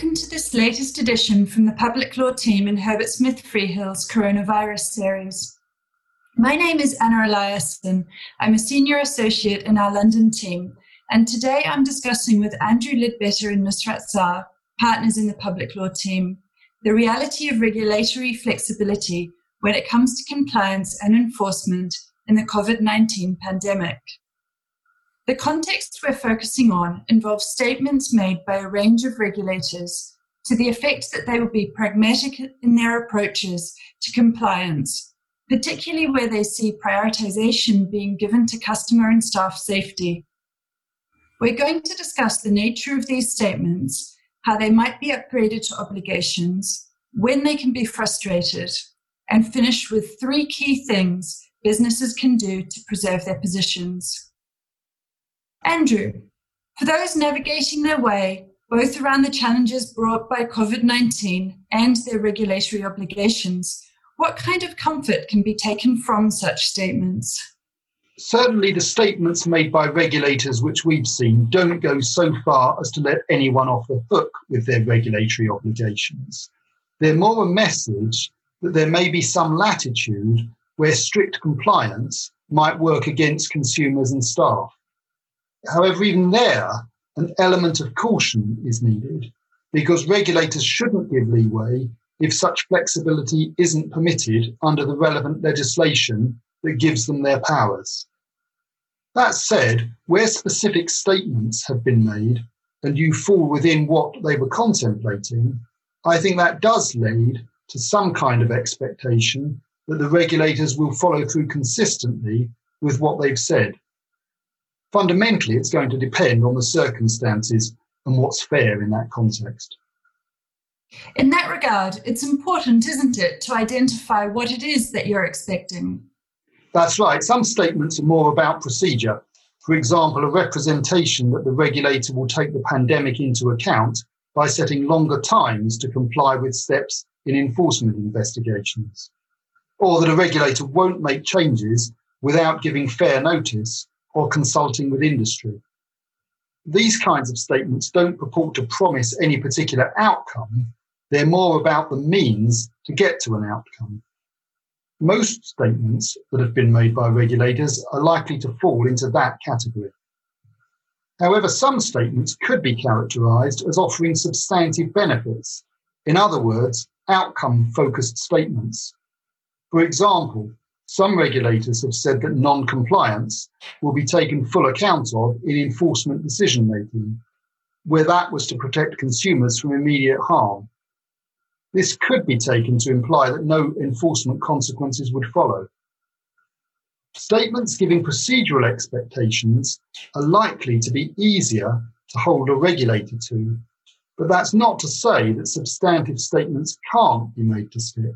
welcome to this latest edition from the Public Law team in Herbert Smith Freehills' Coronavirus series. My name is Anna Eliasson. I'm a senior associate in our London team, and today I'm discussing with Andrew Lidbetter and Nusrat Zar, partners in the Public Law team, the reality of regulatory flexibility when it comes to compliance and enforcement in the COVID 19 pandemic. The context we're focusing on involves statements made by a range of regulators to the effect that they will be pragmatic in their approaches to compliance, particularly where they see prioritization being given to customer and staff safety. We're going to discuss the nature of these statements, how they might be upgraded to obligations, when they can be frustrated, and finish with three key things businesses can do to preserve their positions. Andrew, for those navigating their way both around the challenges brought by COVID 19 and their regulatory obligations, what kind of comfort can be taken from such statements? Certainly, the statements made by regulators which we've seen don't go so far as to let anyone off the hook with their regulatory obligations. They're more a message that there may be some latitude where strict compliance might work against consumers and staff. However, even there, an element of caution is needed because regulators shouldn't give leeway if such flexibility isn't permitted under the relevant legislation that gives them their powers. That said, where specific statements have been made and you fall within what they were contemplating, I think that does lead to some kind of expectation that the regulators will follow through consistently with what they've said fundamentally, it's going to depend on the circumstances and what's fair in that context. In that regard, it's important, isn't it, to identify what it is that you're expecting? That's right. Some statements are more about procedure. For example, a representation that the regulator will take the pandemic into account by setting longer times to comply with steps in enforcement investigations. Or that a regulator won't make changes without giving fair notice or consulting with industry. These kinds of statements don't purport to promise any particular outcome, they're more about the means to get to an outcome. Most statements that have been made by regulators are likely to fall into that category. However, some statements could be characterized as offering substantive benefits. In other words, outcome focused statements. For example, some regulators have said that non compliance will be taken full account of in enforcement decision making, where that was to protect consumers from immediate harm. This could be taken to imply that no enforcement consequences would follow. Statements giving procedural expectations are likely to be easier to hold a regulator to, but that's not to say that substantive statements can't be made to stick.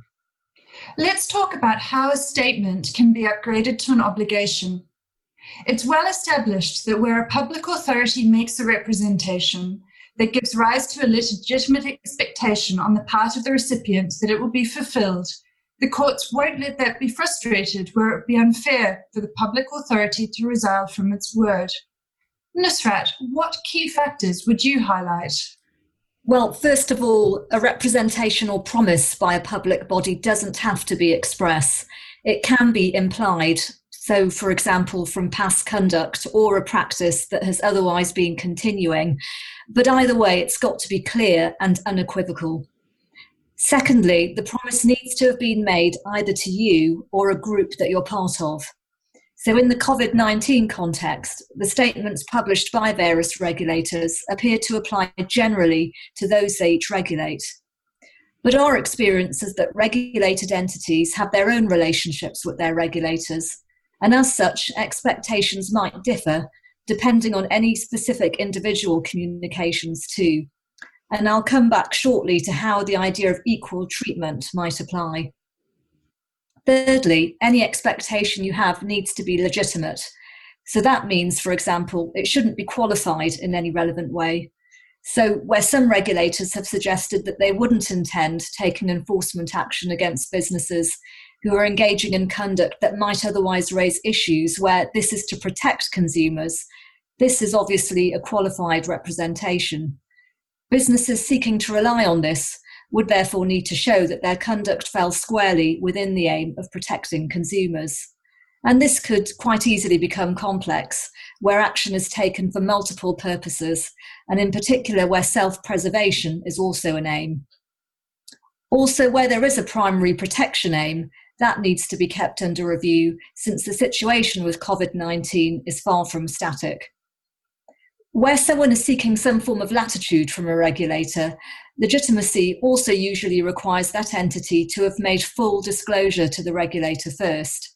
Let's talk about how a statement can be upgraded to an obligation. It's well established that where a public authority makes a representation that gives rise to a legitimate expectation on the part of the recipient that it will be fulfilled, the courts won't let that be frustrated where it would be unfair for the public authority to resile from its word. Nusrat, what key factors would you highlight? Well, first of all, a representation or promise by a public body doesn't have to be express. It can be implied. So, for example, from past conduct or a practice that has otherwise been continuing. But either way, it's got to be clear and unequivocal. Secondly, the promise needs to have been made either to you or a group that you're part of. So, in the COVID 19 context, the statements published by various regulators appear to apply generally to those they each regulate. But our experience is that regulated entities have their own relationships with their regulators, and as such, expectations might differ depending on any specific individual communications, too. And I'll come back shortly to how the idea of equal treatment might apply. Thirdly, any expectation you have needs to be legitimate. So that means, for example, it shouldn't be qualified in any relevant way. So, where some regulators have suggested that they wouldn't intend taking enforcement action against businesses who are engaging in conduct that might otherwise raise issues where this is to protect consumers, this is obviously a qualified representation. Businesses seeking to rely on this would therefore need to show that their conduct fell squarely within the aim of protecting consumers. And this could quite easily become complex, where action is taken for multiple purposes, and in particular where self preservation is also an aim. Also, where there is a primary protection aim, that needs to be kept under review since the situation with COVID 19 is far from static. Where someone is seeking some form of latitude from a regulator, legitimacy also usually requires that entity to have made full disclosure to the regulator first.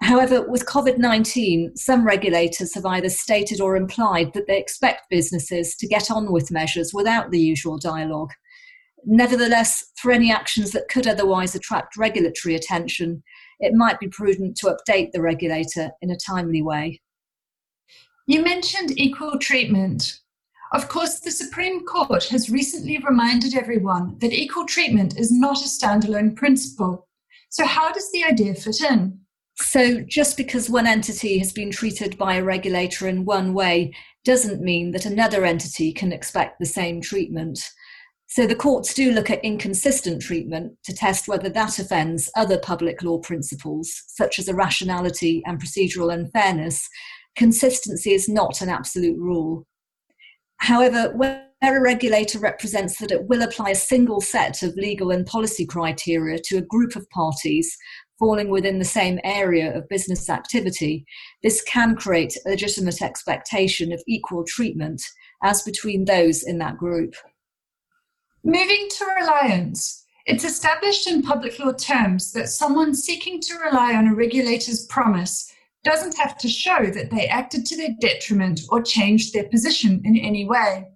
However, with COVID 19, some regulators have either stated or implied that they expect businesses to get on with measures without the usual dialogue. Nevertheless, for any actions that could otherwise attract regulatory attention, it might be prudent to update the regulator in a timely way. You mentioned equal treatment. Of course, the Supreme Court has recently reminded everyone that equal treatment is not a standalone principle. So, how does the idea fit in? So, just because one entity has been treated by a regulator in one way doesn't mean that another entity can expect the same treatment. So, the courts do look at inconsistent treatment to test whether that offends other public law principles, such as irrationality and procedural unfairness. Consistency is not an absolute rule. However, where a regulator represents that it will apply a single set of legal and policy criteria to a group of parties falling within the same area of business activity, this can create a legitimate expectation of equal treatment as between those in that group. Moving to reliance, it's established in public law terms that someone seeking to rely on a regulator's promise doesn't have to show that they acted to their detriment or changed their position in any way.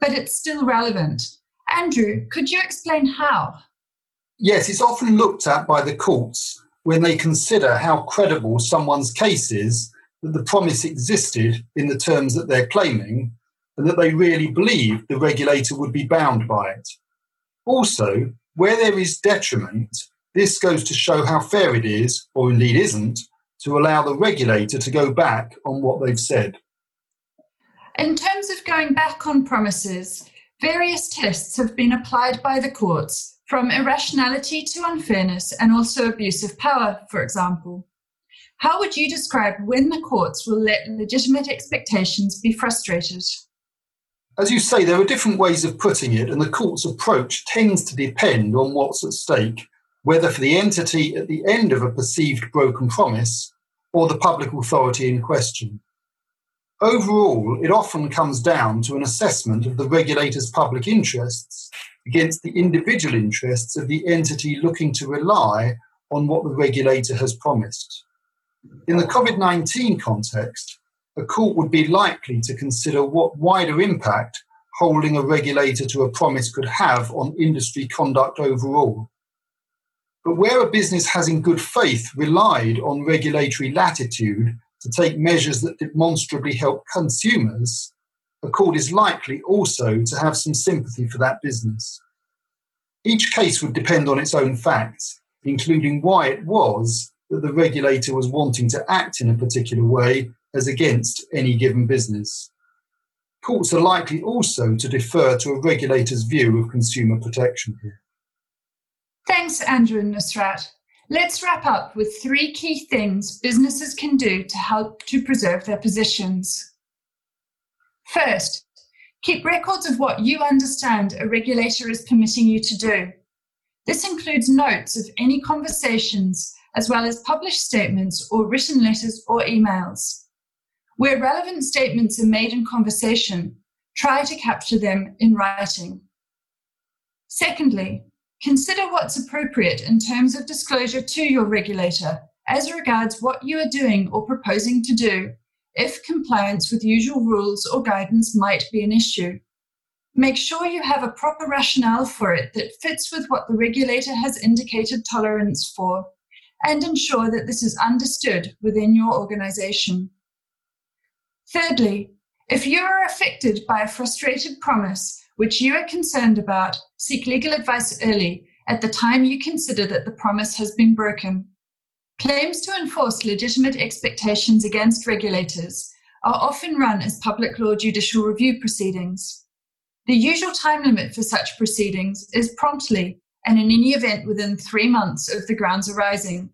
But it's still relevant. Andrew, could you explain how? Yes, it's often looked at by the courts when they consider how credible someone's case is that the promise existed in the terms that they're claiming and that they really believe the regulator would be bound by it. Also, where there is detriment, this goes to show how fair it is, or indeed isn't, to allow the regulator to go back on what they've said. In terms of going back on promises, various tests have been applied by the courts from irrationality to unfairness and also abuse of power, for example. How would you describe when the courts will let legitimate expectations be frustrated? As you say, there are different ways of putting it, and the court's approach tends to depend on what's at stake, whether for the entity at the end of a perceived broken promise or the public authority in question. Overall, it often comes down to an assessment of the regulator's public interests against the individual interests of the entity looking to rely on what the regulator has promised. In the COVID 19 context, a court would be likely to consider what wider impact holding a regulator to a promise could have on industry conduct overall. But where a business has in good faith relied on regulatory latitude to take measures that demonstrably help consumers, a court is likely also to have some sympathy for that business. Each case would depend on its own facts, including why it was that the regulator was wanting to act in a particular way as against any given business. Courts are likely also to defer to a regulator's view of consumer protection here. Thanks, Andrew and Nusrat. Let's wrap up with three key things businesses can do to help to preserve their positions. First, keep records of what you understand a regulator is permitting you to do. This includes notes of any conversations, as well as published statements or written letters or emails. Where relevant statements are made in conversation, try to capture them in writing. Secondly, consider what's appropriate in terms of disclosure to your regulator as regards what you are doing or proposing to do if compliance with usual rules or guidance might be an issue. Make sure you have a proper rationale for it that fits with what the regulator has indicated tolerance for, and ensure that this is understood within your organization. Thirdly, if you are affected by a frustrated promise which you are concerned about, seek legal advice early at the time you consider that the promise has been broken. Claims to enforce legitimate expectations against regulators are often run as public law judicial review proceedings. The usual time limit for such proceedings is promptly and in any event within three months of the grounds arising,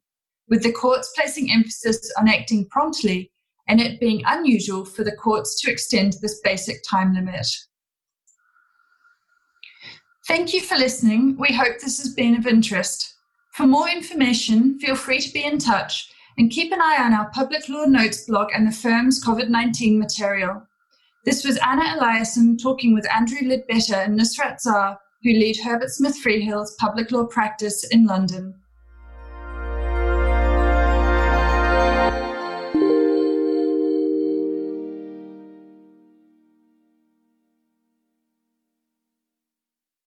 with the courts placing emphasis on acting promptly and it being unusual for the courts to extend this basic time limit. Thank you for listening. We hope this has been of interest. For more information, feel free to be in touch and keep an eye on our Public Law Notes blog and the firm's COVID 19 material. This was Anna Eliasson talking with Andrew Lidbetter and Nusrat Zar, who lead Herbert Smith Freehills public law practice in London.